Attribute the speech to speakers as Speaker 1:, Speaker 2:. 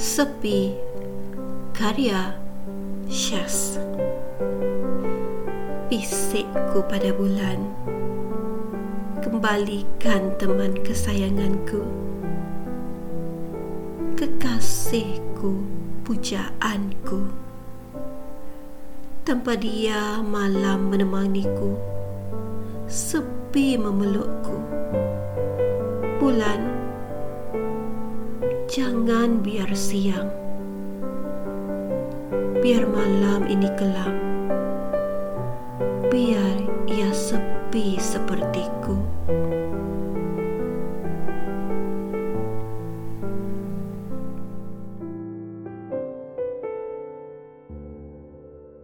Speaker 1: Sepi Karya Syas. Bisikku pada bulan. Kembalikan teman kesayanganku. Kekasihku Pujaanku. Tanpa dia malam menemaniku. Sepi memelukku. Bulan Jangan biar siang. Biar malam ini kelam. Biar ia sepi sepertiku